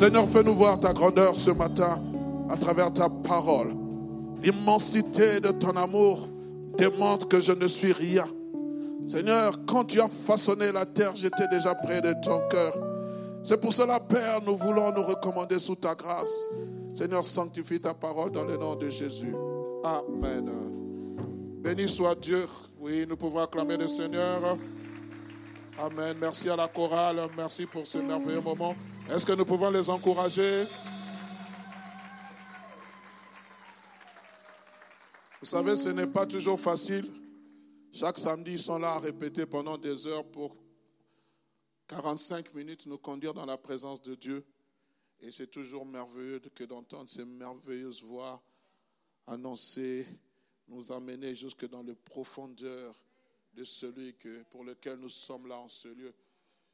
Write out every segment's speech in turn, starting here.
Seigneur, fais-nous voir ta grandeur ce matin à travers ta parole. L'immensité de ton amour démontre que je ne suis rien. Seigneur, quand tu as façonné la terre, j'étais déjà près de ton cœur. C'est pour cela, Père, nous voulons nous recommander sous ta grâce. Seigneur, sanctifie ta parole dans le nom de Jésus. Amen. Béni soit Dieu. Oui, nous pouvons acclamer le Seigneur. Amen. Merci à la chorale. Merci pour ce merveilleux moment. Est-ce que nous pouvons les encourager? Vous savez, ce n'est pas toujours facile. Chaque samedi, ils sont là à répéter pendant des heures pour 45 minutes nous conduire dans la présence de Dieu. Et c'est toujours merveilleux que d'entendre ces merveilleuses voix annoncer, nous amener jusque dans les profondeurs de celui que, pour lequel nous sommes là en ce lieu.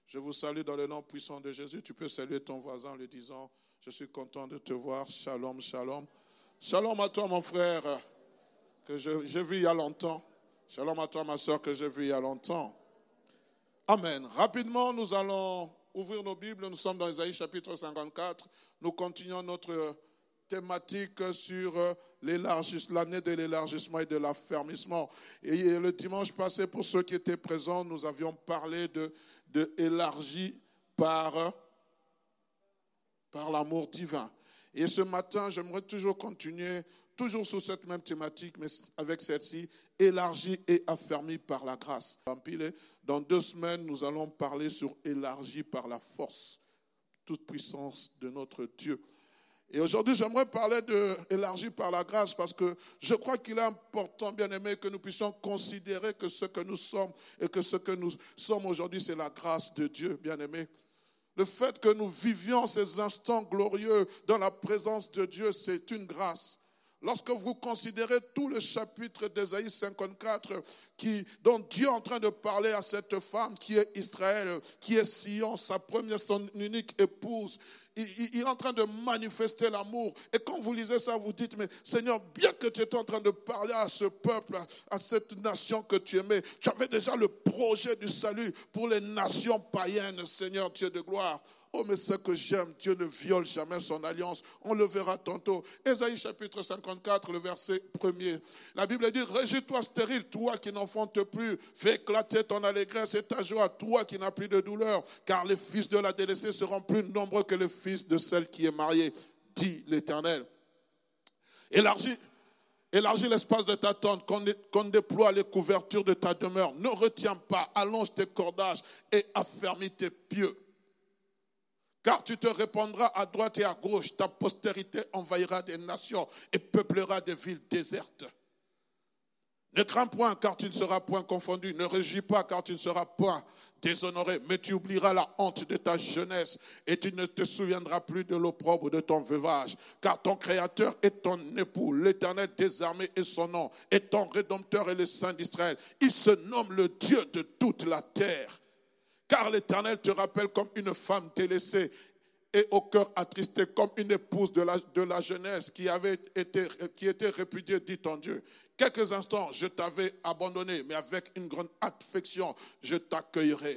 Je vous salue dans le nom puissant de Jésus. Tu peux saluer ton voisin en lui disant, je suis content de te voir. Shalom, shalom. Shalom à toi, mon frère, que j'ai vu il y a longtemps. Shalom à toi, ma soeur, que j'ai vu il y a longtemps. Amen. Rapidement, nous allons ouvrir nos Bibles. Nous sommes dans Isaïe chapitre 54. Nous continuons notre thématique sur l'année de l'élargissement et de l'affermissement. Et le dimanche passé, pour ceux qui étaient présents, nous avions parlé de élargi par, par l'amour divin. Et ce matin, j'aimerais toujours continuer, toujours sur cette même thématique, mais avec celle-ci, élargi et affermi par la grâce. Dans deux semaines, nous allons parler sur élargi par la force, toute puissance de notre Dieu. Et aujourd'hui, j'aimerais parler de élargi par la grâce parce que je crois qu'il est important, bien aimé, que nous puissions considérer que ce que nous sommes et que ce que nous sommes aujourd'hui, c'est la grâce de Dieu, bien aimé. Le fait que nous vivions ces instants glorieux dans la présence de Dieu, c'est une grâce. Lorsque vous considérez tout le chapitre d'Ésaïe 54, qui, dont Dieu est en train de parler à cette femme qui est Israël, qui est Sion, sa première, son unique épouse, il, est en train de manifester l'amour. Et quand vous lisez ça, vous dites, mais Seigneur, bien que tu étais en train de parler à ce peuple, à cette nation que tu aimais, tu avais déjà le projet du salut pour les nations païennes, Seigneur Dieu de gloire. Oh, mais ce que j'aime, Dieu ne viole jamais son alliance. On le verra tantôt. Ésaïe chapitre 54, le verset 1er. La Bible dit, Régis-toi stérile, toi qui n'enfantes plus. Fais éclater ton allégresse et ta joie, toi qui n'as plus de douleur. Car les fils de la délaissée seront plus nombreux que les fils de celle qui est mariée, dit l'Éternel. Élargis. Élargis l'espace de ta tente, qu'on déploie les couvertures de ta demeure. Ne retiens pas, allonge tes cordages et affermis tes pieux car tu te répandras à droite et à gauche, ta postérité envahira des nations et peuplera des villes désertes. Ne crains point, car tu ne seras point confondu. Ne réjouis pas, car tu ne seras point déshonoré. Mais tu oublieras la honte de ta jeunesse et tu ne te souviendras plus de l'opprobre de ton veuvage. Car ton Créateur est ton époux, l'Éternel des armées est son nom, et ton Rédempteur est le Saint d'Israël. Il se nomme le Dieu de toute la terre. Car l'Éternel te rappelle comme une femme délaissée et au cœur attristé comme une épouse de la, jeunesse qui, avait été, qui était répudiée, dit ton Dieu. Quelques instants, je t'avais abandonné, mais avec une grande affection, je t'accueillerai.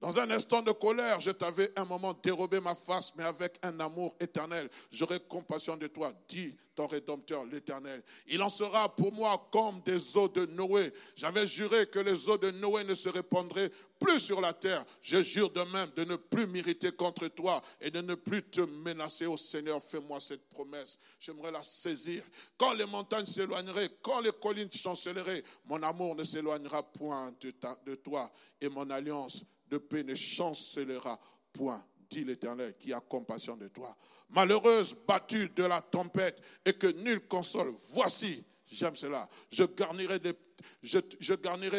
Dans un instant de colère, je t'avais un moment dérobé ma face, mais avec un amour éternel, j'aurai compassion de toi, dit ton Rédempteur, l'Éternel. Il en sera pour moi comme des eaux de Noé. J'avais juré que les eaux de Noé ne se répandraient plus sur la terre. Je jure de même de ne plus m'irriter contre toi et de ne plus te menacer. Ô Seigneur, fais-moi cette promesse. J'aimerais la saisir. Quand les montagnes s'éloigneraient, quand les collines chanceleraient, mon amour ne s'éloignera point de, de toi et mon alliance de paix ne chancelera point dit l'Éternel, qui a compassion de toi. Malheureuse, battue de la tempête, et que nul console. Voici, j'aime cela, je garnirai,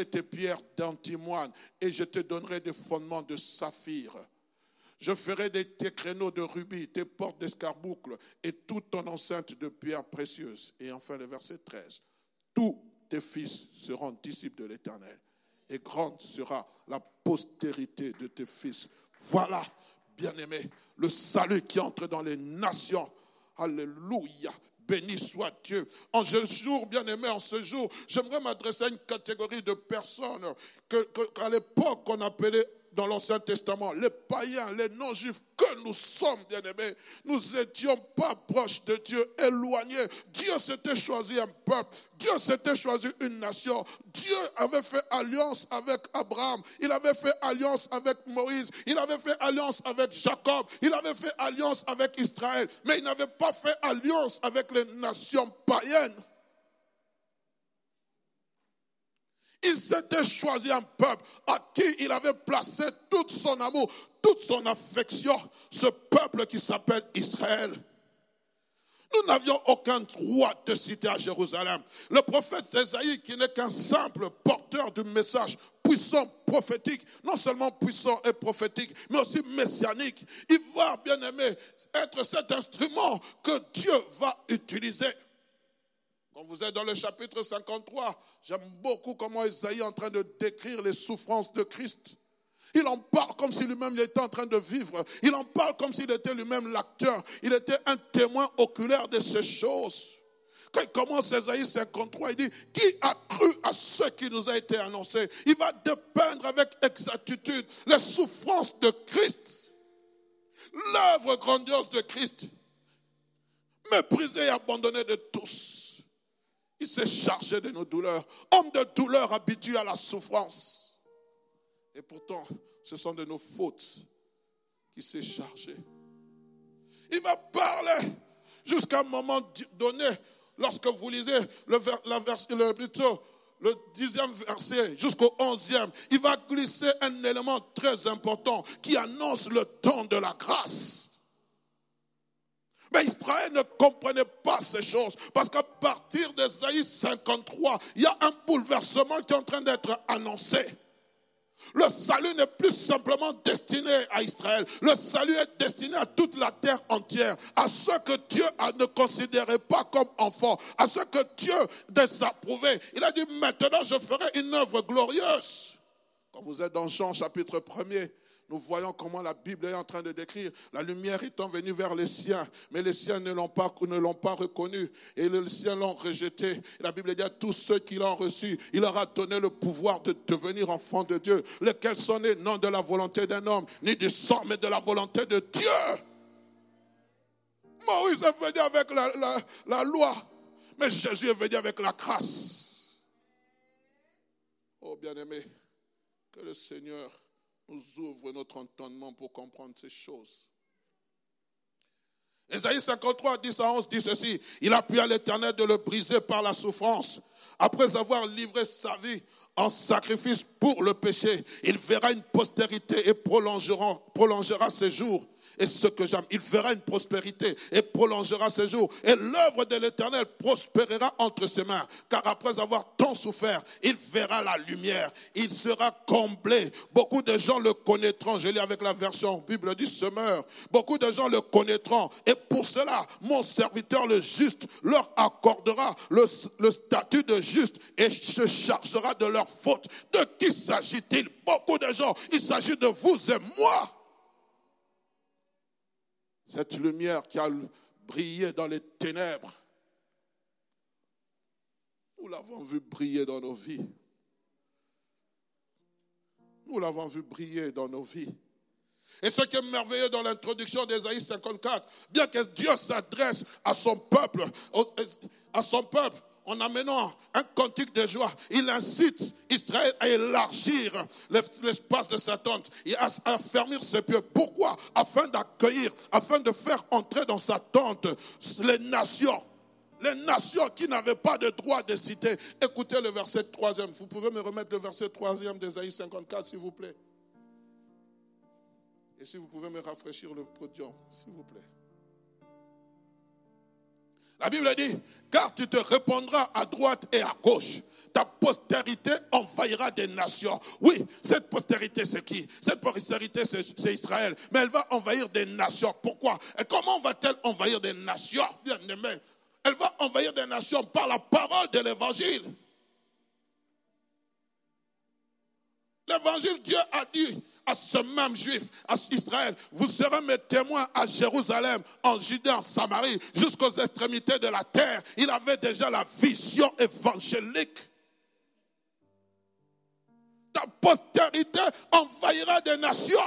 tes pierres d'antimoine, et je te donnerai des fondements de saphir. Je ferai des, tes créneaux de rubis, tes portes d'escarboucle, et toute ton enceinte de pierres précieuses. Et enfin, le verset 13. Tous tes fils seront disciples de l'Éternel, et grande sera la postérité de tes fils. Voilà, bien-aimé, le salut qui entre dans les nations. Alléluia. Béni soit Dieu. En ce jour, bien-aimé, en ce jour, j'aimerais m'adresser à une catégorie de personnes qu'à l'époque on appelait dans l'Ancien Testament, les païens, les non-juifs que nous sommes, bien-aimés, nous n'étions pas proches de Dieu, éloignés. Dieu s'était choisi un peuple, Dieu s'était choisi une nation. Dieu avait fait alliance avec Abraham, il avait fait alliance avec Moïse, il avait fait alliance avec Jacob, il avait fait alliance avec Israël, mais il n'avait pas fait alliance avec les nations païennes. Il s'était choisi un peuple à qui il avait placé tout son amour, toute son affection, ce peuple qui s'appelle Israël. Nous n'avions aucun droit de citer à Jérusalem. Le prophète Esaïe, qui n'est qu'un simple porteur du message puissant, prophétique, non seulement puissant et prophétique, mais aussi messianique, il va, bien aimé, être cet instrument que Dieu va utiliser. Quand vous êtes dans le chapitre 53, j'aime beaucoup comment Isaïe est en train de décrire les souffrances de Christ. Il en parle comme si lui-même était en train de vivre. Il en parle comme s'il était lui-même l'acteur. Il était un témoin oculaire de ces choses. Quand il commence Isaïe 53, il dit, qui a cru à ce qui nous a été annoncé? Il va dépeindre avec exactitude les souffrances de Christ. L'œuvre grandiose de Christ. Méprisé et abandonné de tous. Il s'est chargé de nos douleurs. Homme de douleur habitué à la souffrance. Et pourtant, ce sont de nos fautes qu'il s'est chargé. Il va parler jusqu'à un moment donné, lorsque vous lisez le, la le, plutôt, le dixième verset jusqu'au onzième, il va glisser un élément très important qui annonce le temps de la grâce. Mais Israël ne comprenait pas ces choses. Parce qu'à partir d'Esaïe 53, il y a un bouleversement qui est en train d'être annoncé. Le salut n'est plus simplement destiné à Israël. Le salut est destiné à toute la terre entière. À ceux que Dieu ne considérait pas comme enfants. À ceux que Dieu désapprouvait. Il a dit, maintenant je ferai une œuvre glorieuse. Quand vous êtes dans Jean chapitre 1er, nous voyons comment la Bible est en train de décrire. La lumière étant venue vers les siens, mais les siens ne l'ont pas, ne l'ont pas reconnu et les siens l'ont rejeté. la Bible dit à tous ceux qui l'ont reçu, il leur a donné le pouvoir de devenir enfants de Dieu, lesquels sont nés non de la volonté d'un homme, ni du sang, mais de la volonté de Dieu. Moïse est venu avec la, la loi, mais Jésus est venu avec la grâce. Oh bien-aimé, que le Seigneur nous ouvre notre entendement pour comprendre ces choses. Ésaïe 53, 10 à 11 dit ceci. Il appuie à l'éternel de le briser par la souffrance. Après avoir livré sa vie en sacrifice pour le péché, il verra une postérité et prolongera ses jours et ce que j'aime. Il fera une prospérité et prolongera ses jours. Et l'œuvre de l'Éternel prospérera entre ses mains. Car après avoir tant souffert, il verra la lumière. Il sera comblé. Beaucoup de gens le connaîtront. Je lis avec la version Bible du semeur. Beaucoup de gens le connaîtront. Et pour cela, mon serviteur le juste leur accordera le, le statut de juste et se chargera de leurs fautes. De qui s'agit-il? Beaucoup de gens. Il s'agit de vous et moi. Cette lumière qui a brillé dans les ténèbres, nous l'avons vu briller dans nos vies. Nous l'avons vu briller dans nos vies. Et ce qui est merveilleux dans l'introduction d'Ésaïe 54, bien que Dieu s'adresse à son peuple, à son peuple, en amenant un cantique de joie, il incite Israël à élargir l'espace de sa tente et à affermir ses pieds. Pourquoi? Afin d'accueillir, afin de faire entrer dans sa tente les nations. Les nations qui n'avaient pas de droit de citer. Écoutez le verset 3 Vous pouvez me remettre le verset 3 d'Esaïe 54, s'il vous plaît. Et si vous pouvez me rafraîchir le podium, s'il vous plaît. La Bible dit, car tu te répondras à droite et à gauche. Ta postérité envahira des nations. Oui, cette postérité, c'est qui? Cette postérité, c'est Israël. Mais elle va envahir des nations. Pourquoi? Et comment va-t-elle envahir des nations? Bien aimé, elle va envahir des nations par la parole de l'évangile. L'évangile, Dieu a dit à ce même juif, à Israël, vous serez mes témoins à Jérusalem, en Judée, en Samarie, jusqu'aux extrémités de la terre. Il avait déjà la vision évangélique. Ta postérité envahira des nations.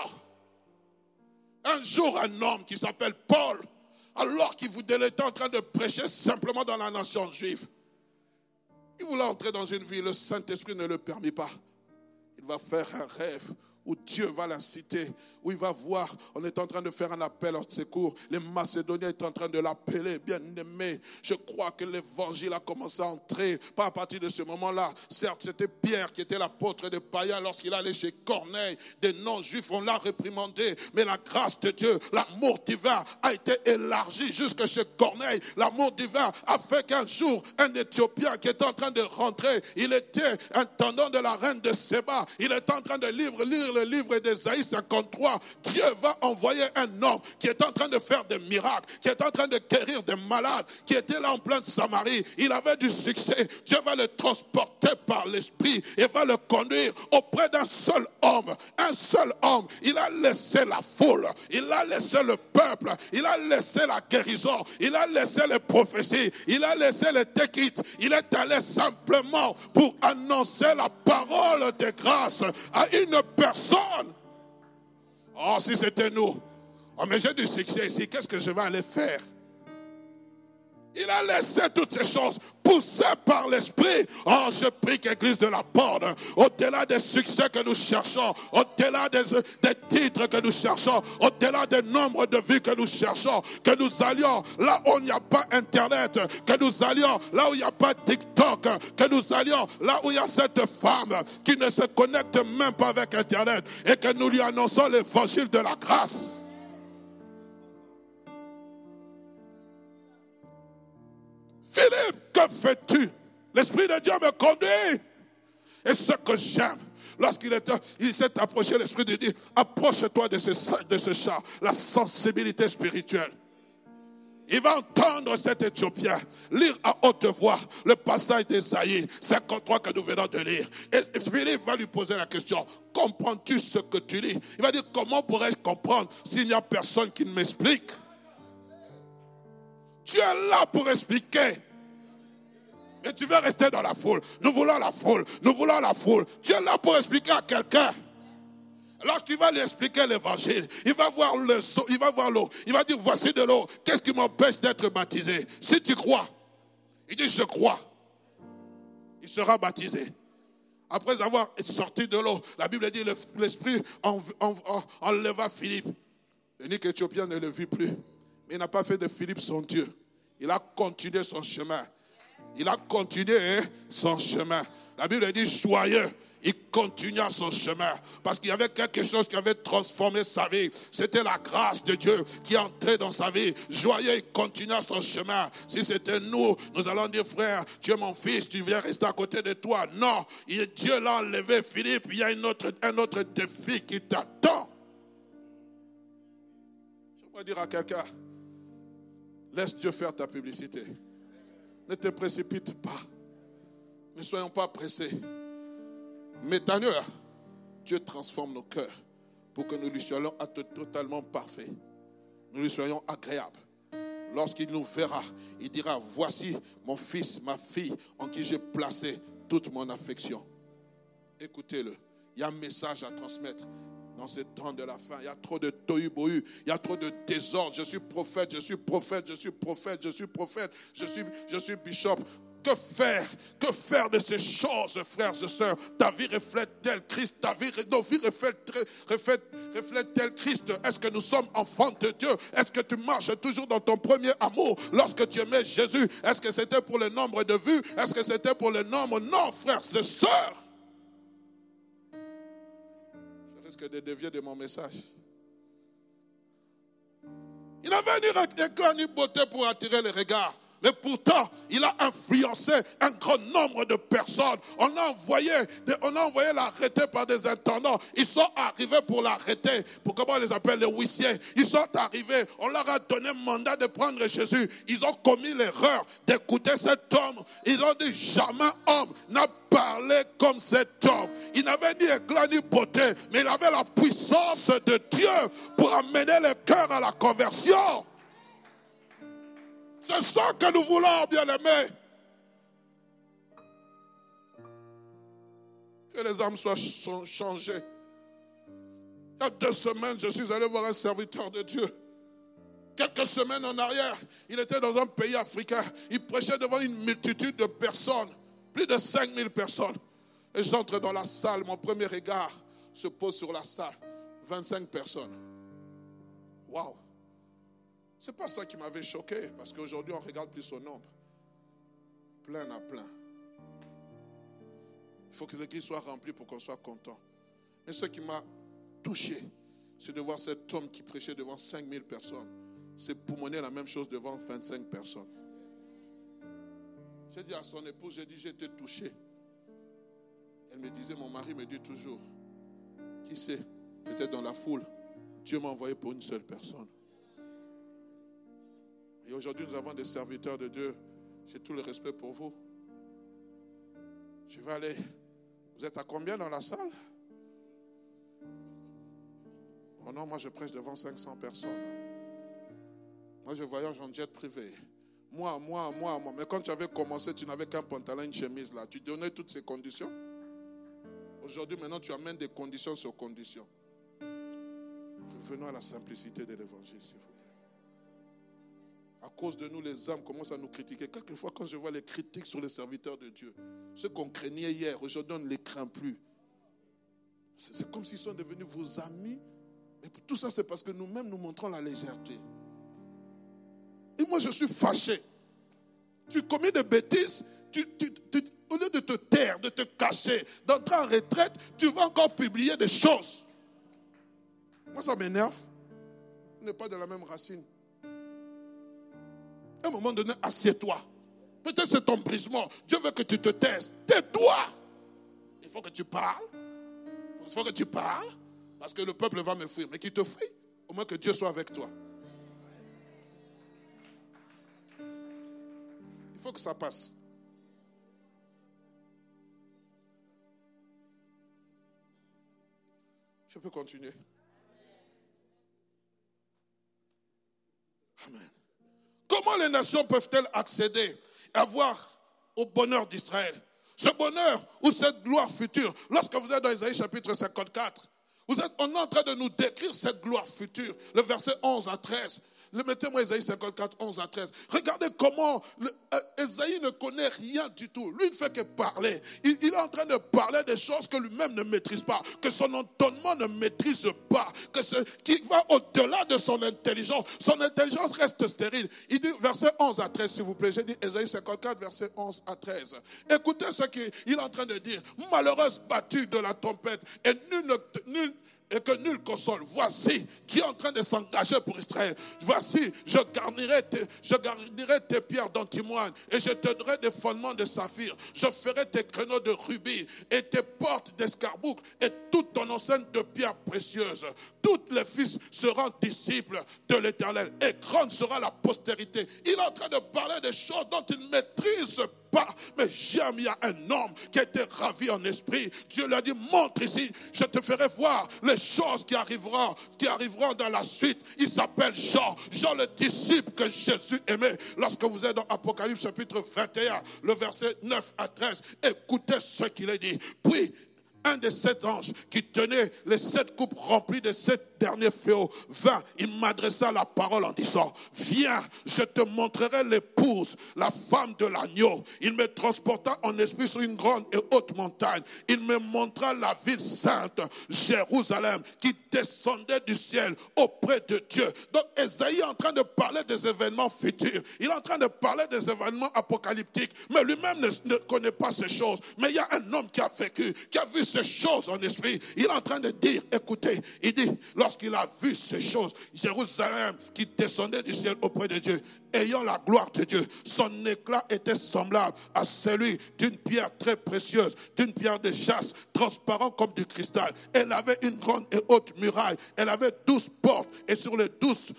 Un jour, un homme qui s'appelle Paul, alors qu'il était en train de prêcher simplement dans la nation juive, il voulait entrer dans une vie, le Saint-Esprit ne le permet pas. Il va faire un rêve où Dieu va l'inciter, où il va voir, on est en train de faire un appel au secours. Les Macédoniens sont en train de l'appeler, bien aimé. Je crois que l'évangile a commencé à entrer, pas à partir de ce moment-là. Certes, c'était Pierre qui était l'apôtre des païens lorsqu'il allait chez Corneille. Des non-juifs, on l'a réprimandé, mais la grâce de Dieu, l'amour divin a été élargi jusque chez Corneille. L'amour divin a fait qu'un jour, un Éthiopien qui était en train de rentrer, il était intendant de la reine de Séba. Il était en train de lire, lire le livre d'Ésaïe 53 Dieu va envoyer un homme qui est en train de faire des miracles, qui est en train de guérir des malades, qui était là en pleine Samarie. Il avait du succès. Dieu va le transporter par l'esprit et va le conduire auprès d'un seul homme. Un seul homme. Il a laissé la foule. Il a laissé le peuple. Il a laissé la guérison. Il a laissé les prophéties. Il a laissé les décrites. Il est allé simplement pour annoncer la parole de grâce à une. Oh, si c'était nous. Oh, mais j'ai du succès ici. Qu'est-ce que je vais aller faire? Il a laissé toutes ces choses poussé par l'Esprit. Oh, je prie qu'Église de la porte, au-delà des succès que nous cherchons, au-delà des, des, titres que nous cherchons, au-delà des nombres de vies que nous cherchons, que nous allions là où il n'y a pas Internet, que nous allions là où il n'y a pas TikTok, que nous allions là où il y a cette femme qui ne se connecte même pas avec Internet et que nous lui annonçons l'évangile de la grâce. Philippe, que fais-tu? L'Esprit de Dieu me conduit. Et ce que j'aime, lorsqu'il il s'est approché, l'Esprit de Dieu, approche-toi de ce, de la sensibilité spirituelle. Il va entendre cet Éthiopien lire à haute voix le passage d'Esaïe 53 que nous venons de lire. Et Philippe va lui poser la question, comprends-tu ce que tu lis? Il va dire, comment pourrais-je comprendre s'il n'y a personne qui ne m'explique? Tu es là pour expliquer. Mais tu veux rester dans la foule. Nous voulons la foule. Nous voulons la foule. Tu es là pour expliquer à quelqu'un. Alors qu'il va lui expliquer l'évangile, il va voir le il va voir l'eau, il va dire voici de l'eau, qu'est-ce qui m'empêche d'être baptisé? Si tu crois, il dit je crois, il sera baptisé. Après avoir sorti de l'eau, la Bible dit l'esprit enleva Philippe. L'unique éthiopien ne le vit plus. Il n'a pas fait de Philippe son Dieu. Il a continué son chemin. Il a continué hein, son chemin. La Bible dit joyeux. Il continua son chemin parce qu'il y avait quelque chose qui avait transformé sa vie. C'était la grâce de Dieu qui entrait dans sa vie. Joyeux, il continua son chemin. Si c'était nous, nous allons dire, frère, tu es mon fils, tu viens rester à côté de toi. Non, Dieu l'a enlevé, Philippe. Il y a un autre défi qui t'attend. Je vais dire à quelqu'un, Laisse Dieu faire ta publicité. Ne te précipite pas. Ne soyons pas pressés. Mais d'ailleurs, Dieu transforme nos cœurs pour que nous lui soyons totalement parfaits. Nous lui soyons agréables. Lorsqu'il nous verra, il dira, voici mon fils, ma fille, en qui j'ai placé toute mon affection. Écoutez-le. Il y a un message à transmettre dans ce temps de la fin. Il y a trop de tohu-bohu, il y a trop de désordre. Je suis prophète, je suis prophète, je suis prophète, je suis prophète, je suis, je suis bishop. Que faire? Que faire de ces choses, frères et sœurs? Ta vie reflète-t-elle Christ? Ta vie, nos vies reflètent-elles Christ? Est-ce que nous sommes enfants de Dieu? Est-ce que tu marches toujours dans ton premier amour lorsque tu aimais Jésus? Est-ce que c'était pour le nombre de vues? Est-ce que c'était pour le nombre? Non, frères et sœurs de dévier de mon message. Il n'avait ni rancœur ni beauté pour attirer les regards. Mais pourtant, il a influencé un grand nombre de personnes. On a envoyé, on envoyé l'arrêter par des intendants. Ils sont arrivés pour l'arrêter. Pour comment on les appelle les huissiers. Ils sont arrivés. On leur a donné mandat de prendre Jésus. Ils ont commis l'erreur d'écouter cet homme. Ils ont dit jamais homme n'a parlé comme cet homme. Il n'avait ni éclat ni beauté, mais il avait la puissance de Dieu pour amener le cœur à la conversion. C'est ça que nous voulons, bien-aimés. Que les âmes soient changées. Il y a deux semaines, je suis allé voir un serviteur de Dieu. Quelques semaines en arrière, il était dans un pays africain. Il prêchait devant une multitude de personnes, plus de 5000 personnes. Et j'entre dans la salle, mon premier regard se pose sur la salle. 25 personnes. Waouh! Ce n'est pas ça qui m'avait choqué, parce qu'aujourd'hui, on regarde plus au nombre. Plein à plein. Il faut que l'église soit remplie pour qu'on soit content. Mais ce qui m'a touché, c'est de voir cet homme qui prêchait devant 5000 personnes. C'est pour mener la même chose devant 25 personnes. J'ai dit à son épouse, j'ai dit, j'étais touché. Elle me disait, mon mari me dit toujours, qui sait, peut-être dans la foule, Dieu m'a envoyé pour une seule personne. Et aujourd'hui, nous avons des serviteurs de Dieu. J'ai tout le respect pour vous. Je vais aller. Vous êtes à combien dans la salle? Oh non, moi je prêche devant 500 personnes. Moi je voyage en jet privé. Moi, moi, moi, moi. Mais quand tu avais commencé, tu n'avais qu'un pantalon, une chemise là. Tu donnais toutes ces conditions. Aujourd'hui, maintenant, tu amènes des conditions sur conditions. Revenons à la simplicité de l'évangile, s'il vous plaît. À cause de nous, les âmes commencent à nous critiquer. Quelquefois, quand je vois les critiques sur les serviteurs de Dieu, ceux qu'on craignait hier, aujourd'hui, on ne les craint plus. C'est comme s'ils sont devenus vos amis. Et tout ça, c'est parce que nous-mêmes, nous montrons la légèreté. Et moi, je suis fâché. Tu commets des bêtises, au lieu de te taire, de te cacher, d'entrer en retraite, tu vas encore publier des choses. Moi, ça m'énerve. On n'est pas de la même racine. À un moment donné, assieds-toi. Peut-être c'est ton brisement. Dieu veut que tu te taises. Tais-toi. Il faut que tu parles. Il faut que tu parles. Parce que le peuple va me fuir. Mais qui te fuit, au moins que Dieu soit avec toi. Il faut que ça passe. Je peux continuer. Amen. Comment les nations peuvent-elles accéder à voir au bonheur d'Israël? Ce bonheur ou cette gloire future, lorsque vous êtes dans Isaïe chapitre 54, vous êtes, en train de nous décrire cette gloire future, le verset 11 à 13. Mettez-moi Esaïe 54, 11 à 13. Regardez comment Esaïe ne connaît rien du tout. Lui ne fait que parler. Il, est en train de parler des choses que lui-même ne maîtrise pas, que son entendement ne maîtrise pas, que ce qui va au-delà de son intelligence. Son intelligence reste stérile. Il dit, verset 11 à 13, s'il vous plaît. J'ai dit Esaïe 54, verset 11 à 13. Écoutez ce qu'il est en train de dire. Malheureuse battue de la tempête, et nul, nul et que nul console. Voici, Dieu est en train de s'engager pour Israël. Voici, je garnirai tes, je garnirai tes pierres d'antimoine et je te donnerai des fondements de saphir. Je ferai tes créneaux de rubis et tes portes d'escarboucle et toute ton enceinte de pierres précieuses. Tous les fils seront disciples de l'éternel et grande sera la postérité. Il est en train de parler des choses dont il maîtrise Mais j'aime, il y a un homme qui été ravi en esprit. Dieu lui a dit, montre ici, je te ferai voir les choses qui arriveront, qui arriveront dans la suite. Il s'appelle Jean, Jean le disciple que Jésus aimait. Lorsque vous êtes dans Apocalypse chapitre 21, le verset 9 à 13, écoutez ce qu'il a dit. Puis, un des sept anges qui tenait les sept coupes remplies de sept derniers fléaux vint, il m'adressa la parole en disant, viens, je te montrerai l'épouse, la femme de l'agneau. Il me transporta en esprit sur une grande et haute montagne. Il me montra la ville sainte, Jérusalem, qui descendait du ciel auprès de Dieu. Donc Esaïe est en train de parler des événements futurs. Il est en train de parler des événements apocalyptiques, mais lui-même ne, ne connaît pas ces choses. Mais il y a un homme qui a vécu, qui a vu ces choses en esprit. Il est en train de dire, écoutez, il dit, lorsque lorsqu'il a vu ces choses, Jérusalem qui descendait du ciel auprès de Dieu, ayant la gloire de Dieu, son éclat était semblable à celui d'une pierre très précieuse, d'une pierre de chasse, transparent comme du cristal. Elle avait une grande et haute muraille. Elle avait douze portes, et sur les douze,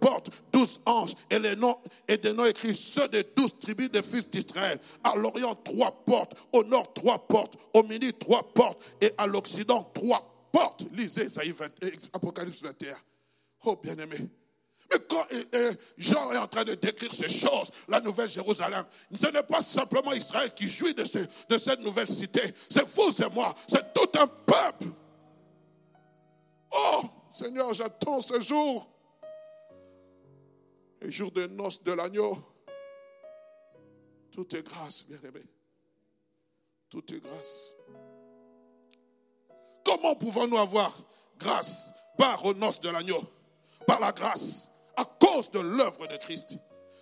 portes, douze anges, et les noms, et des noms écrits, ceux des douze tribus des fils d'Israël. À l'Orient, trois portes, au nord, trois portes, au midi, trois portes, et à l'Occident, trois porte. Lisez Apocalypse 21. Oh bien-aimé. Mais quand Jean est en train de décrire ces choses, la nouvelle Jérusalem, ce n'est pas simplement Israël qui jouit de, de cette nouvelle cité. C'est vous et moi. C'est tout un peuple. Oh, Seigneur, j'attends ce jour. Le jour de noces de l'agneau. Tout est grâce, bien-aimé. Tout est grâce. Comment pouvons-nous avoir grâce par aux noces de l'agneau Par la grâce, à cause de l'œuvre de Christ?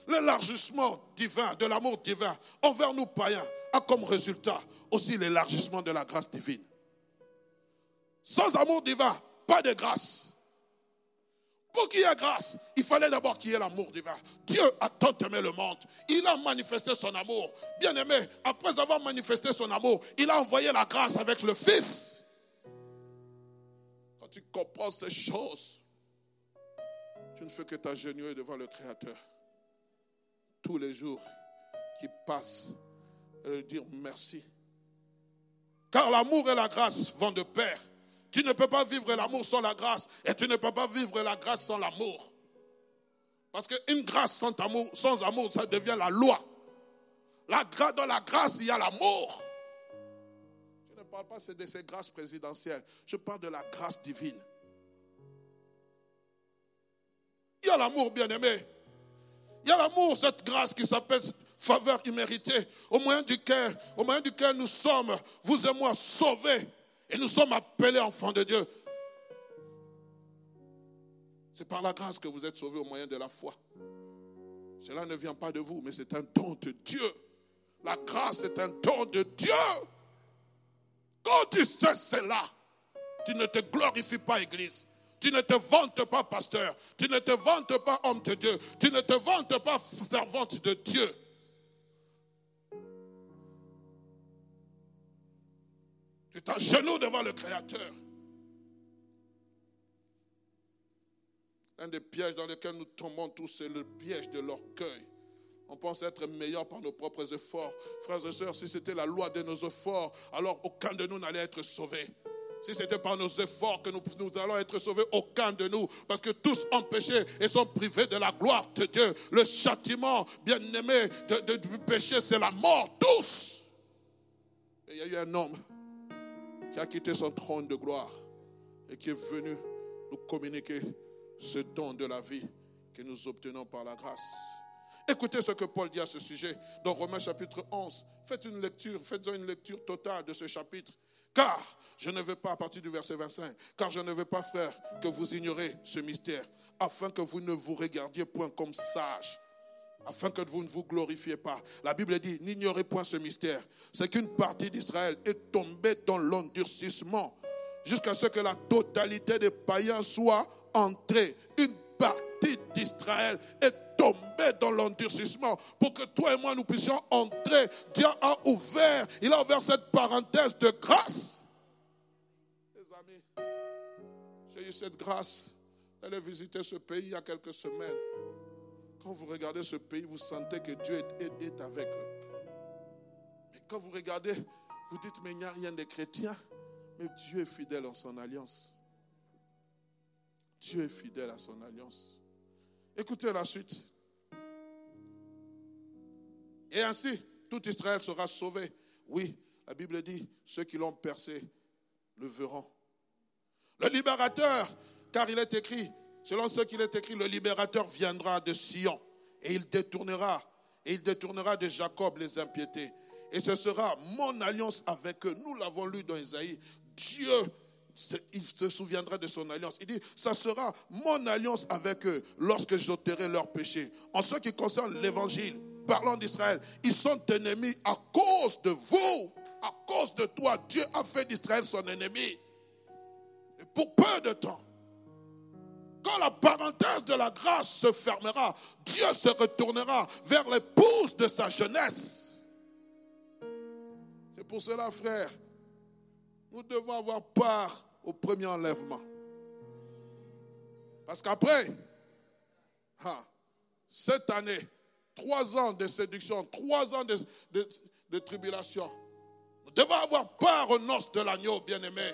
L'élargissement divin, de l'amour divin envers nous païens a comme résultat aussi l'élargissement de la grâce divine. Sans amour divin, pas de grâce. Pour qu'il y ait grâce, il fallait d'abord qu'il y ait l'amour divin. Dieu a tant aimé le monde. Il a manifesté son amour. Bien aimé, après avoir manifesté son amour, il a envoyé la grâce avec le Fils tu comprends ces choses, tu ne fais que t'agenouiller devant le Créateur. Tous les jours qui passent et lui dire merci. Car l'amour et la grâce vont de pair. Tu ne peux pas vivre l'amour sans la grâce et tu ne peux pas vivre la grâce sans l'amour. Parce qu'une grâce sans amour, sans amour, ça devient la loi. La, dans la grâce, il y a l'amour parle pas de ces grâces présidentielles. Je parle de la grâce divine. Il y a l'amour bien-aimé. Il y a l'amour, cette grâce qui s'appelle faveur imméritée, au moyen duquel, au moyen duquel nous sommes, vous et moi, sauvés. Et nous sommes appelés enfants de Dieu. C'est par la grâce que vous êtes sauvés au moyen de la foi. Cela ne vient pas de vous, mais c'est un don de Dieu. La grâce est un don de Dieu. Quand tu sais cela, tu ne te glorifies pas, Église. Tu ne te vantes pas, pasteur. Tu ne te vantes pas, homme de Dieu. Tu ne te vantes pas, servante de Dieu. Tu t'agenouilles devant le Créateur. Un des pièges dans lesquels nous tombons tous, c'est le piège de l'orgueil. On pense être meilleur par nos propres efforts. Frères et sœurs, si c'était la loi de nos efforts, alors aucun de nous n'allait être sauvé. Si c'était par nos efforts que nous, allons être sauvés, aucun de nous, parce que tous ont péché et sont privés de la gloire de Dieu. Le châtiment, bien aimé, du péché, c'est la mort, tous. Et il y a eu un homme qui a quitté son trône de gloire et qui est venu nous communiquer ce don de la vie que nous obtenons par la grâce. Écoutez ce que Paul dit à ce sujet dans Romains chapitre 11. Faites une lecture, faites-en une lecture totale de ce chapitre. Car je ne veux pas, à partir du verset 25, car je ne veux pas, frère, que vous ignorez ce mystère, afin que vous ne vous regardiez point comme sages, afin que vous ne vous glorifiez pas. La Bible dit, n'ignorez point ce mystère. C'est qu'une partie d'Israël est tombée dans l'endurcissement, jusqu'à ce que la totalité des païens soit entrée. Une partie d'Israël est tomber dans l'endurcissement pour que toi et moi nous puissions entrer. Dieu a ouvert, il a ouvert cette parenthèse de grâce. Les amis, j'ai eu cette grâce d'aller visiter ce pays il y a quelques semaines. Quand vous regardez ce pays, vous sentez que Dieu est, est avec eux. Mais quand vous regardez, vous dites, mais il n'y a rien de chrétien. Mais Dieu est fidèle en son alliance. Dieu est fidèle à son alliance. Écoutez la suite. Et ainsi, tout Israël sera sauvé. Oui, la Bible dit, ceux qui l'ont percé le verront. Le libérateur, car il est écrit, selon ce qu'il est écrit, le libérateur viendra de Sion et il détournera, et il détournera de Jacob les impiétés. Et ce sera mon alliance avec eux. Nous l'avons lu dans Isaïe. Dieu il se souviendra de son alliance. Il dit, ça sera mon alliance avec eux lorsque j'ôterai leurs péchés. En ce qui concerne l'évangile, parlant d'Israël, ils sont ennemis à cause de vous, à cause de toi. Dieu a fait d'Israël son ennemi. Et pour peu de temps, Quand la parenthèse de la grâce se fermera, Dieu se retournera vers l'épouse de sa jeunesse. C'est pour cela, frère, nous devons avoir part au premier enlèvement. Parce qu'après, cette année, trois ans de séduction, trois ans de, tribulation, nous devons avoir part aux noces de l'agneau, bien-aimé.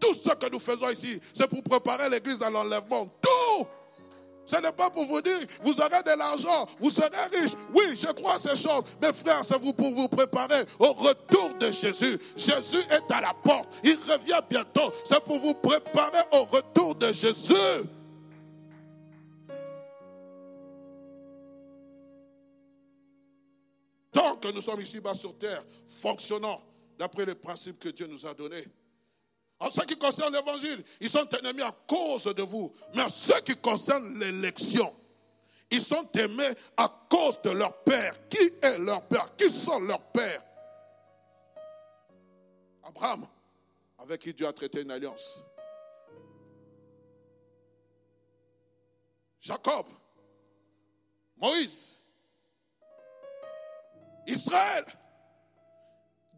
Tout ce que nous faisons ici, c'est pour préparer l'église à l'enlèvement. Ce n'est pas pour vous dire, vous aurez de l'argent, vous serez riche. Oui, je crois ces choses. Mais frères, c'est pour vous préparer au retour de Jésus. Jésus est à la porte. Il revient bientôt. C'est pour vous préparer au retour de Jésus. Tant que nous sommes ici bas sur terre, fonctionnant d'après les principes que Dieu nous a donnés. En ce qui concerne l'évangile, ils sont ennemis à cause de vous. Mais en ce qui concerne l'élection, ils sont aimés à cause de leur père. Qui est leur père? Qui sont leurs pères? Abraham, avec qui Dieu a traité une alliance. Jacob, Moïse, Israël.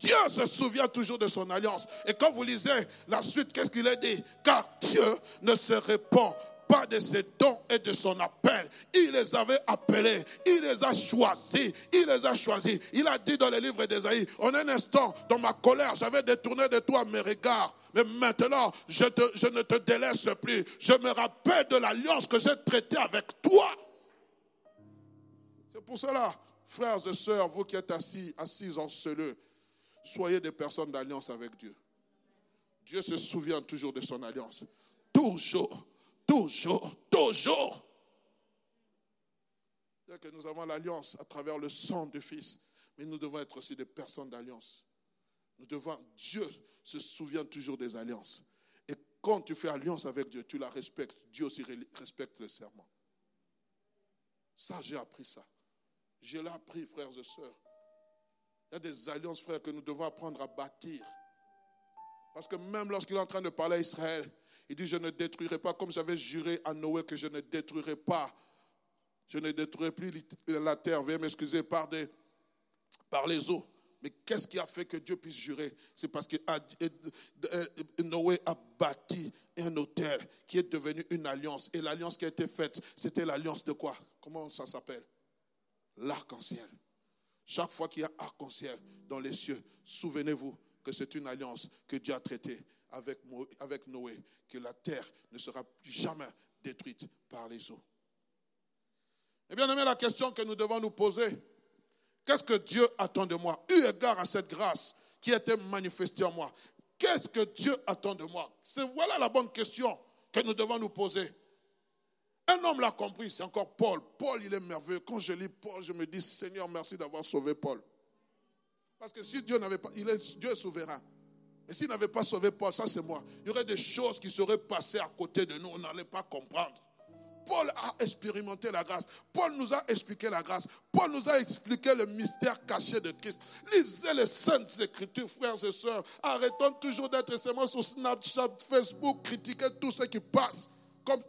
Dieu se souvient toujours de son alliance. Et quand vous lisez la suite, qu'est-ce qu'il a dit? Car Dieu ne se répand pas de ses dons et de son appel. Il les avait appelés, il les a choisis, il les a choisis. Il a dit dans le livre d'Ésaïe, en un instant, dans ma colère, j'avais détourné de toi mes regards. Mais maintenant, je, je ne te délaisse plus. Je me rappelle de l'alliance que j'ai traitée avec toi. C'est pour cela, frères et sœurs, vous qui êtes assis, assis en celui, soyez des personnes d'alliance avec Dieu. Dieu se souvient toujours de son alliance. Toujours, toujours, toujours. C'est que nous avons l'alliance à travers le sang du Fils, mais nous devons être aussi des personnes d'alliance. Nous devons, Dieu se souvient toujours des alliances. Et quand tu fais alliance avec Dieu, tu la respectes. Dieu aussi respecte le serment. Ça, j'ai appris ça. Je l'ai appris, frères et sœurs. Il y a des alliances, frères, que nous devons apprendre à bâtir. Parce que même lorsqu'il est en train de parler à Israël, il dit, je ne détruirai pas, comme j'avais juré à Noé que je ne détruirai pas. Je ne détruirai plus la terre, veuillez m'excuser, par, par les eaux. Mais qu'est-ce qui a fait que Dieu puisse jurer? C'est parce que Noé a bâti un hôtel qui est devenu une alliance. Et l'alliance qui a été faite, c'était l'alliance de quoi? Comment ça s'appelle? L'arc-en-ciel. Chaque fois qu'il y a arc-en-ciel dans les cieux, souvenez-vous que c'est une alliance que Dieu a traitée avec, Noé, que la terre ne sera jamais détruite par les eaux. Et eh bien aimé, la question que nous devons nous poser, qu'est-ce que Dieu attend de moi? Eu égard à cette grâce qui a été manifestée en moi, qu'est-ce que Dieu attend de moi? C'est voilà la bonne question que nous devons nous poser. Un homme l'a compris, c'est encore Paul. Paul, il est merveilleux. Quand je lis Paul, je me dis, Seigneur, merci d'avoir sauvé Paul. Parce que si Dieu n'avait pas, il est, Dieu est souverain. Et s'il n'avait pas sauvé Paul, ça c'est moi, il y aurait des choses qui seraient passées à côté de nous, on n'allait pas comprendre. Paul a expérimenté la grâce. Paul nous a expliqué la grâce. Paul nous a expliqué le mystère caché de Christ. Lisez les saintes écritures, frères et sœurs. Arrêtons toujours d'être seulement sur Snapchat, Facebook, critiquer tout ce qui passe comme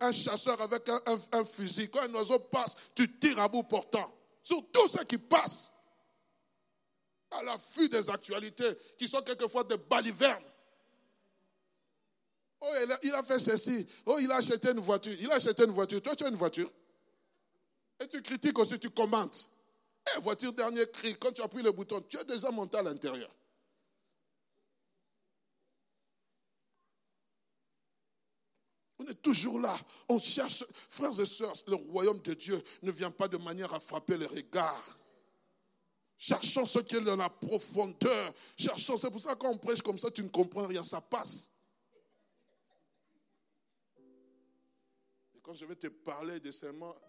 un, chasseur avec un, fusil. Quand un oiseau passe, tu tires à bout portant. Sur tout ce qui passe. À l'affût des actualités qui sont quelquefois des balivernes. Oh, il a fait ceci. Oh, il a acheté une voiture. Il a acheté une voiture. Toi, tu as une voiture. Et tu critiques aussi, tu commentes. Eh, voiture dernier cri. Quand tu as pris le bouton, tu es déjà monté à l'intérieur. On est toujours là. On cherche, frères et sœurs, le royaume de Dieu ne vient pas de manière à frapper les regards. Cherchons ce qui est dans la profondeur. Cherchons, c'est pour ça qu'on prêche comme ça, tu ne comprends rien, ça passe. Et quand je vais te parler des,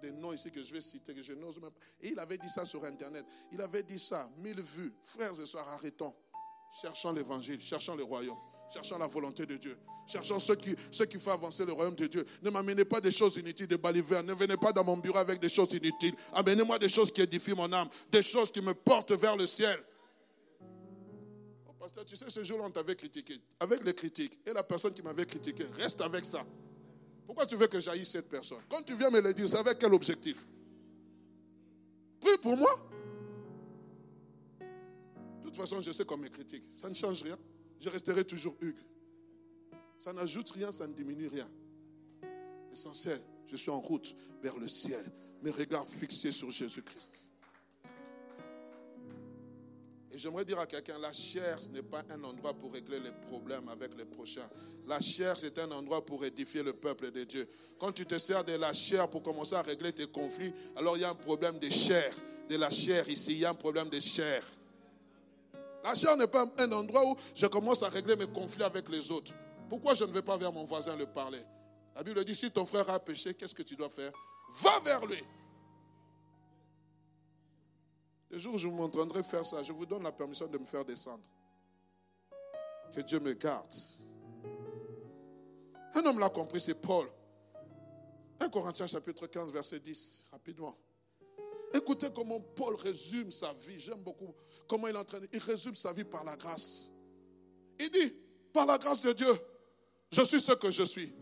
des noms ici que je vais citer, que je n'ose même pas. Et il avait dit ça sur Internet. Il avait dit ça, mille vues. Frères et sœurs, arrêtons. Cherchons l'évangile, cherchons le royaume, cherchons la volonté de Dieu. Cherchons ce qui, ce qui fait avancer le royaume de Dieu. Ne m'amenez pas des choses inutiles, des balivernes. Ne venez pas dans mon bureau avec des choses inutiles. Amenez-moi des choses qui édifient mon âme, des choses qui me portent vers le ciel. Oh, pasteur, tu sais, ce jour-là, on t'avait critiqué. Avec les critiques. Et la personne qui m'avait critiqué, reste avec ça. Pourquoi tu veux que j'aille cette personne? Quand tu viens me le dire, c'est avec quel objectif? Prie pour moi. De toute façon, je sais qu'on me critique. Ça ne change rien. Je resterai toujours Hugues. Ça n'ajoute rien, ça ne diminue rien. Essentiel, je suis en route vers le ciel. Mes regards fixés sur Jésus-Christ. Et j'aimerais dire à quelqu'un, la chair n'est pas un endroit pour régler les problèmes avec les prochains. La chair, c'est un endroit pour édifier le peuple de Dieu. Quand tu te sers de la chair pour commencer à régler tes conflits, alors il y a un problème de chair, de la chair ici, il y a un problème de chair. La chair n'est pas un endroit où je commence à régler mes conflits avec les autres. Pourquoi je ne vais pas vers mon voisin le parler? La Bible dit, si ton frère a péché, qu'est-ce que tu dois faire? Va vers lui. Le jour où je m'entendrai faire ça, je vous donne la permission de me faire descendre. Que Dieu me garde. Un homme l'a compris, c'est Paul. 1 Corinthiens chapitre 15, verset 10, rapidement. Écoutez comment Paul résume sa vie. J'aime beaucoup comment il entraîne. Il résume sa vie par la grâce. Il dit, par la grâce de Dieu, je suis ce que je suis.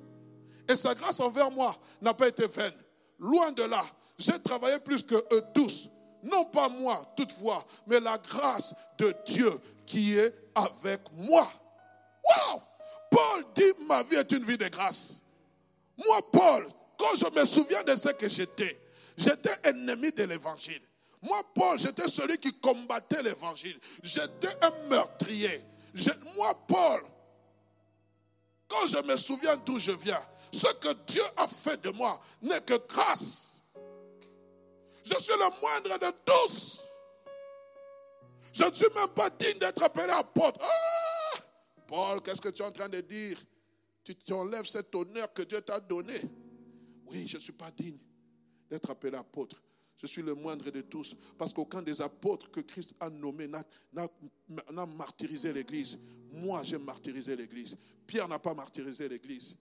Et sa grâce envers moi n'a pas été vaine. Loin de là, j'ai travaillé plus que eux tous non pas moi toutefois, mais la grâce de Dieu qui est avec moi. Wow! Paul dit ma vie est une vie de grâce. Moi, Paul, quand je me souviens de ce que j'étais, j'étais ennemi de l'évangile. Moi, Paul, j'étais celui qui combattait l'évangile. J'étais un meurtrier. moi, Paul, quand je me souviens d'où je viens, ce que Dieu a fait de moi n'est que grâce. Je suis le moindre de tous. Je ne suis même pas digne d'être appelé apôtre. Ah! Paul, qu'est-ce que tu es en train de dire? Tu t'enlèves cet honneur que Dieu t'a donné. Oui, je ne suis pas digne d'être appelé apôtre. Je suis le moindre de tous. Parce qu'aucun des apôtres que Christ a nommés n'a martyrisé l'Église. Moi, j'ai martyrisé l'Église. Pierre n'a pas martyrisé l'Église.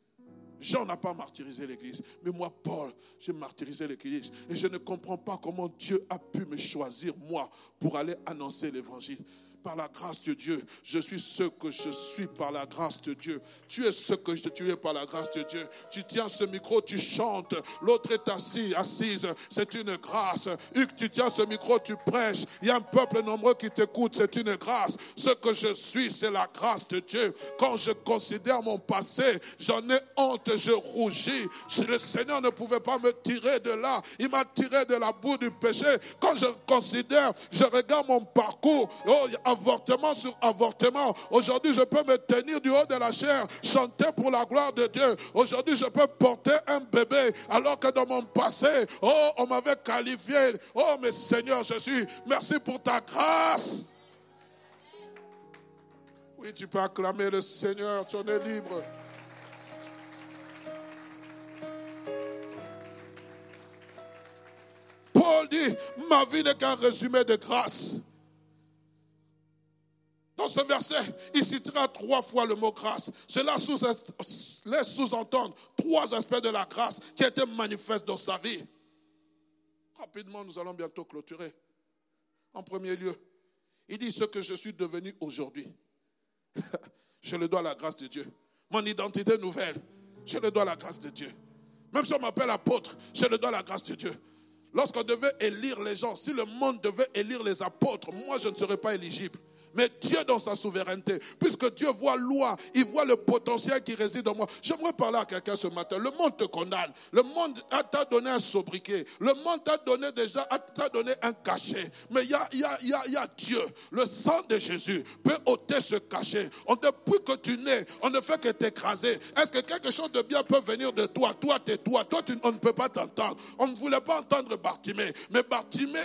Jean n'a pas martyrisé l'Église, mais moi, Paul, j'ai martyrisé l'Église. Et je ne comprends pas comment Dieu a pu me choisir, moi, pour aller annoncer l'Évangile par la grâce de Dieu. Je suis ce que je suis par la grâce de Dieu. Tu es ce que tu es par la grâce de Dieu. Tu tiens ce micro, tu chantes. L'autre est assis, assise. C'est une grâce. Hugues, tu tiens ce micro, tu prêches. Il y a un peuple nombreux qui t'écoute. C'est une grâce. Ce que je suis, c'est la grâce de Dieu. Quand je considère mon passé, j'en ai honte, je rougis. Le Seigneur ne pouvait pas me tirer de là. Il m'a tiré de la boue du péché. Quand je considère, je regarde mon parcours. Oh, avortement sur avortement. Aujourd'hui, je peux me tenir du haut de la chair, chanter pour la gloire de Dieu. Aujourd'hui, je peux porter un bébé, alors que dans mon passé, oh, on m'avait qualifié. Oh, mais Seigneur Jésus, merci pour ta grâce. Oui, tu peux acclamer le Seigneur, tu en es libre. Paul dit, ma vie n'est qu'un résumé de grâce. Dans ce verset, il citera trois fois le mot grâce. Cela laisse sous-entendre trois aspects de la grâce qui étaient manifestes dans sa vie. Rapidement, nous allons bientôt clôturer. En premier lieu, il dit ce que je suis devenu aujourd'hui. je le dois à la grâce de Dieu. Mon identité nouvelle, je le dois à la grâce de Dieu. Même si on m'appelle apôtre, je le dois à la grâce de Dieu. Lorsqu'on devait élire les gens, si le monde devait élire les apôtres, moi je ne serais pas éligible. Mais Dieu dans sa souveraineté, puisque Dieu voit loi, il voit le potentiel qui réside en moi. J'aimerais parler à quelqu'un ce matin. Le monde te condamne. Le monde t'a donné un sobriquet. Le monde t'a donné déjà, t'a donné un cachet. Mais il y a, y, a, y, a, Dieu. Le sang de Jésus peut ôter ce cachet. On, depuis que tu nais, on ne fait que t'écraser. Est-ce que quelque chose de bien peut venir de toi? Toi, t'es toi. Toi, tu, on ne peut pas t'entendre. On ne voulait pas entendre Bartimée. Mais Bartimée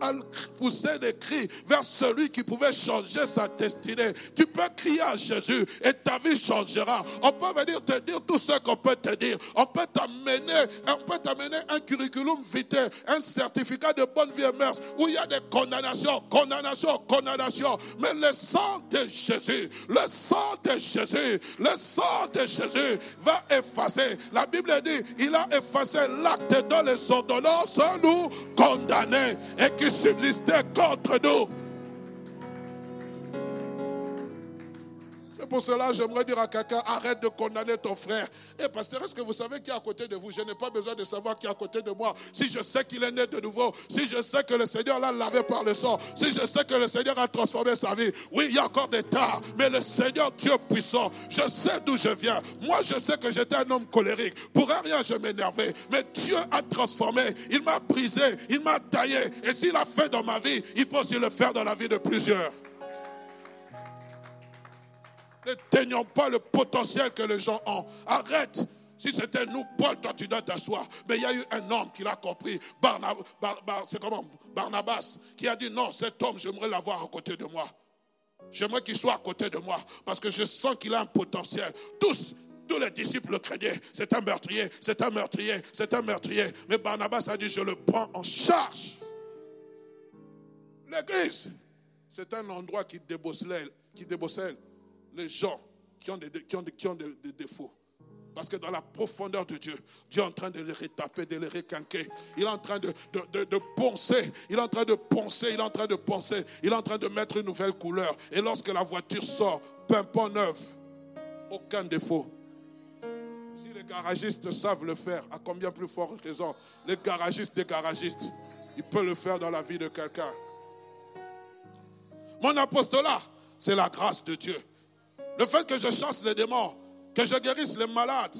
a poussé des cris vers celui qui pouvait changer sa destinée. Tu peux crier à Jésus et ta vie changera. On peut venir te dire tout ce qu'on peut te dire. On peut t'amener, on peut t'amener un curriculum vitae, un certificat de bonne vie et mœurs où il y a des condamnations, condamnations, condamnations. Mais le sang de Jésus, le sang de Jésus, le sang de Jésus va effacer. La Bible dit, il a effacé l'acte dans les ordonnances nous condamnés et qui subsistait contre nous. Pour cela, j'aimerais dire à quelqu'un, arrête de condamner ton frère. Et pasteur, est-ce que vous savez qui est à côté de vous? Je n'ai pas besoin de savoir qui est à côté de moi. Si je sais qu'il est né de nouveau, si je sais que le Seigneur l'a lavé par le sang, si je sais que le Seigneur a transformé sa vie, oui, il y a encore des tas, mais le Seigneur Dieu puissant, je sais d'où je viens. Moi, je sais que j'étais un homme colérique. Pour rien, je m'énervais. Mais Dieu a transformé, il m'a brisé, il m'a taillé. Et s'il a fait dans ma vie, il peut aussi le faire dans la vie de plusieurs. N'éteignons pas le potentiel que les gens ont. Arrête. Si c'était nous, Paul, toi tu dois t'asseoir. Mais il y a eu un homme qui l'a compris. c'est comment? Barnabas, qui a dit non, cet homme, j'aimerais l'avoir à côté de moi. J'aimerais qu'il soit à côté de moi. Parce que je sens qu'il a un potentiel. Tous, tous les disciples le craignaient. C'est un meurtrier, c'est un meurtrier, c'est un meurtrier. Mais Barnabas a dit, je le prends en charge. L'église, c'est un endroit qui débosselle, qui débosselle les gens qui ont des, défauts. Parce que dans la profondeur de Dieu, Dieu est en train de les retaper, de les requinquer. Il est en train de, de, de, poncer. Il est en train de poncer. Il est en train de poncer. Il est en train de mettre une nouvelle couleur. Et lorsque la voiture sort, pimpon neuf, aucun défaut. Si les garagistes savent le faire, à combien plus fort raison, les garagistes des garagistes, ils peuvent le faire dans la vie de quelqu'un. Mon apostolat, c'est la grâce de Dieu. Le fait que je chasse les démons, que je guérisse les malades,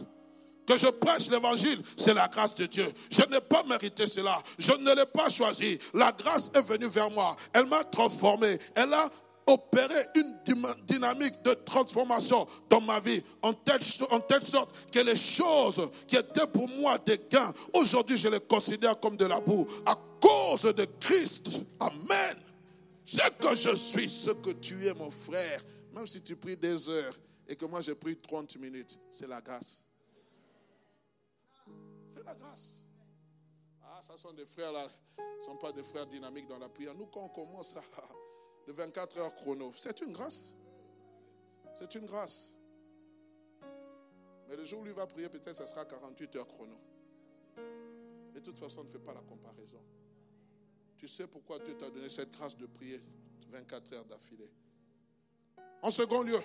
que je prêche l'évangile, c'est la grâce de Dieu. Je n'ai pas mérité cela. Je ne l'ai pas choisi. La grâce est venue vers moi. Elle m'a transformé. Elle a opéré une dynamique de transformation dans ma vie en telle, en telle sorte que les choses qui étaient pour moi des gains, aujourd'hui je les considère comme de la boue à cause de Christ. Amen. Ce que je suis, ce que tu es, mon frère, même si tu pries des heures et que moi j'ai pris 30 minutes, c'est la grâce. C'est la grâce. Ah, ça sont des frères là, ne sont pas des frères dynamiques dans la prière. Nous, quand on commence à, de 24 heures chrono, c'est une grâce. C'est une grâce. Mais le jour où lui va prier, peut-être ça sera 48 heures chrono. De toute façon, ne fais pas la comparaison. Tu sais pourquoi Dieu t'a donné cette grâce de prier 24 heures d'affilée. En second lieu,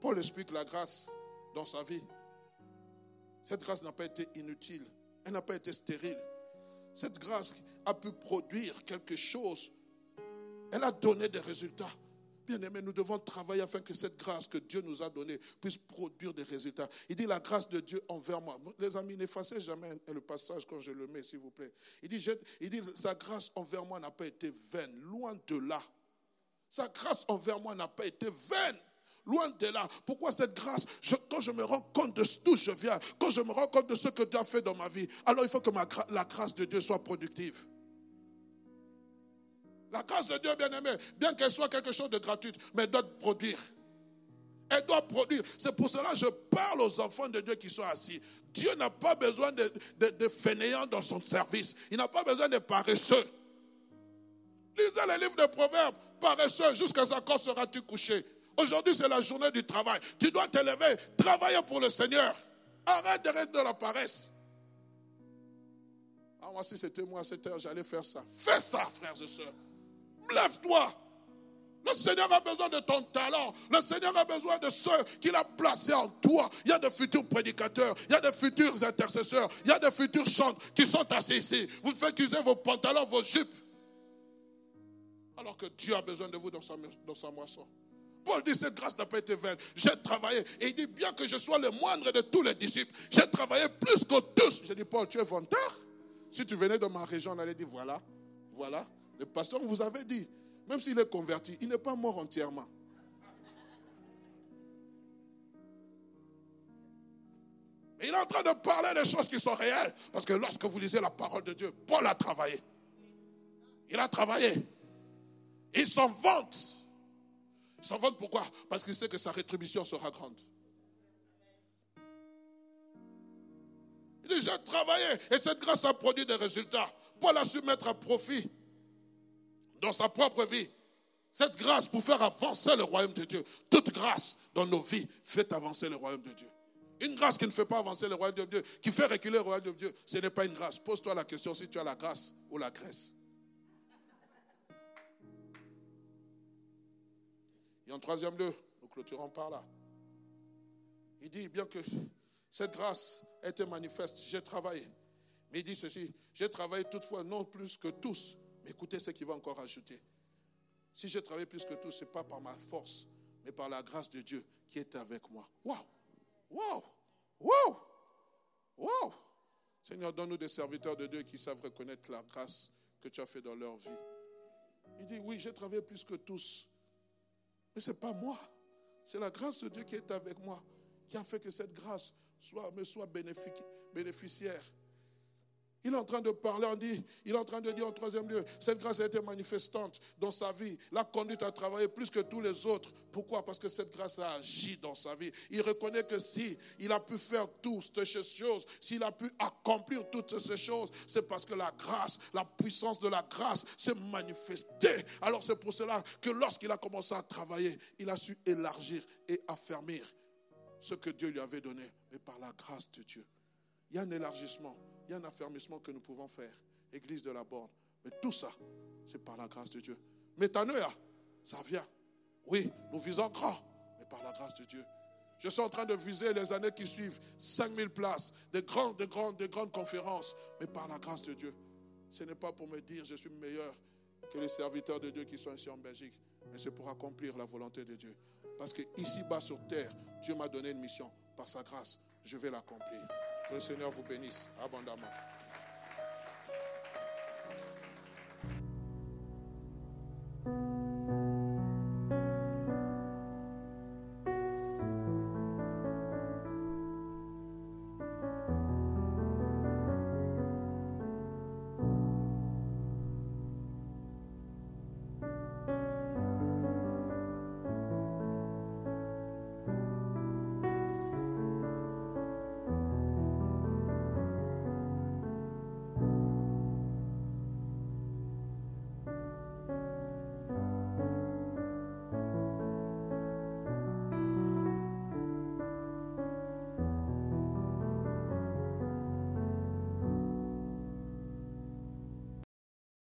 Paul explique la grâce dans sa vie. Cette grâce n'a pas été inutile, elle n'a pas été stérile. Cette grâce a pu produire quelque chose. Elle a donné des résultats. Bien aimé, nous devons travailler afin que cette grâce que Dieu nous a donnée puisse produire des résultats. Il dit la grâce de Dieu envers moi. Les amis, n'effacez jamais le passage quand je le mets, s'il vous plaît. Il dit, il dit sa grâce envers moi n'a pas été vaine. Loin de là. Sa grâce envers moi n'a pas été vaine. Loin de là. Pourquoi cette grâce? Quand je me rends compte de d'où je viens, quand je me rends compte de ce que Dieu a fait dans ma vie, alors il faut que la grâce de Dieu soit productive. La grâce de Dieu, bien aimé, bien qu'elle soit quelque chose de gratuit, mais elle doit produire. Elle doit produire. C'est pour cela que je parle aux enfants de Dieu qui sont assis. Dieu n'a pas besoin de, de fainéants dans son service. Il n'a pas besoin de paresseux. Lisez les livres de Proverbes paresseux, jusqu'à quand seras-tu couché Aujourd'hui, c'est la journée du travail. Tu dois te lever, travailler pour le Seigneur. Arrête de rester dans la paresse. Ah, moi, si c'était moi à cette heure, j'allais faire ça. Fais ça, frères et sœurs. Lève-toi. Le Seigneur a besoin de ton talent. Le Seigneur a besoin de ceux qu'il a placés en toi. Il y a de futurs prédicateurs, il y a de futurs intercesseurs, il y a de futurs chants qui sont assis ici. Vous faites user vos pantalons, vos jupes. Alors que Dieu a besoin de vous dans sa, dans sa moisson. Paul dit, cette grâce n'a pas été vaine. J'ai travaillé. Et il dit, bien que je sois le moindre de tous les disciples, j'ai travaillé plus que tous. J'ai dit, Paul, tu es vantard. Si tu venais dans ma région, on allait dire, voilà, voilà. Le pasteur vous avait dit, même s'il est converti, il n'est pas mort entièrement. Il est en train de parler des choses qui sont réelles. Parce que lorsque vous lisez la parole de Dieu, Paul a travaillé. Il a travaillé. Il s'en vante. Il s'en vante pourquoi? Parce qu'il sait que sa rétribution sera grande. Il dit, j'ai travaillé et cette grâce a produit des résultats. Paul a su mettre à profit dans sa propre vie cette grâce pour faire avancer le royaume de Dieu. Toute grâce dans nos vies fait avancer le royaume de Dieu. Une grâce qui ne fait pas avancer le royaume de Dieu, qui fait reculer le royaume de Dieu, ce n'est pas une grâce. Pose-toi la question si tu as la grâce ou la graisse. Et en troisième lieu, nous clôturons par là. Il dit, bien que cette grâce ait été manifeste, j'ai travaillé. Mais il dit ceci, j'ai travaillé toutefois non plus que tous. Mais écoutez ce qu'il va encore ajouter. Si j'ai travaillé plus que tous, ce n'est pas par ma force, mais par la grâce de Dieu qui est avec moi. Waouh! Waouh! Waouh! Waouh! Seigneur, donne-nous des serviteurs de Dieu qui savent reconnaître la grâce que tu as fait dans leur vie. Il dit, oui, j'ai travaillé plus que tous. Mais ce n'est pas moi. C'est la grâce de Dieu qui est avec moi, qui a fait que cette grâce soit, me soit bénéficiaire. Il est en train de parler, on dit, il est en train de dire en troisième lieu, cette grâce a été manifestante dans sa vie, l'a conduite à travailler plus que tous les autres. Pourquoi? Parce que cette grâce a agi dans sa vie. Il reconnaît que si il a pu faire toutes ces choses, s'il a pu accomplir toutes ces choses, c'est parce que la grâce, la puissance de la grâce s'est manifestée. Alors c'est pour cela que lorsqu'il a commencé à travailler, il a su élargir et affermir ce que Dieu lui avait donné, mais par la grâce de Dieu. Il y a un élargissement y a un affermissement que nous pouvons faire. Église de la borne. Mais tout ça, c'est par la grâce de Dieu. Métanoïa, ça vient. Oui, nous visons grand, mais par la grâce de Dieu. Je suis en train de viser les années qui suivent 5000 places, de grandes, de grandes, de grandes conférences, mais par la grâce de Dieu. Ce n'est pas pour me dire je suis meilleur que les serviteurs de Dieu qui sont ici en Belgique, mais c'est pour accomplir la volonté de Dieu. Parce que ici bas sur terre, Dieu m'a donné une mission. Par sa grâce, je vais l'accomplir. Que le Seigneur vous bénisse abondamment.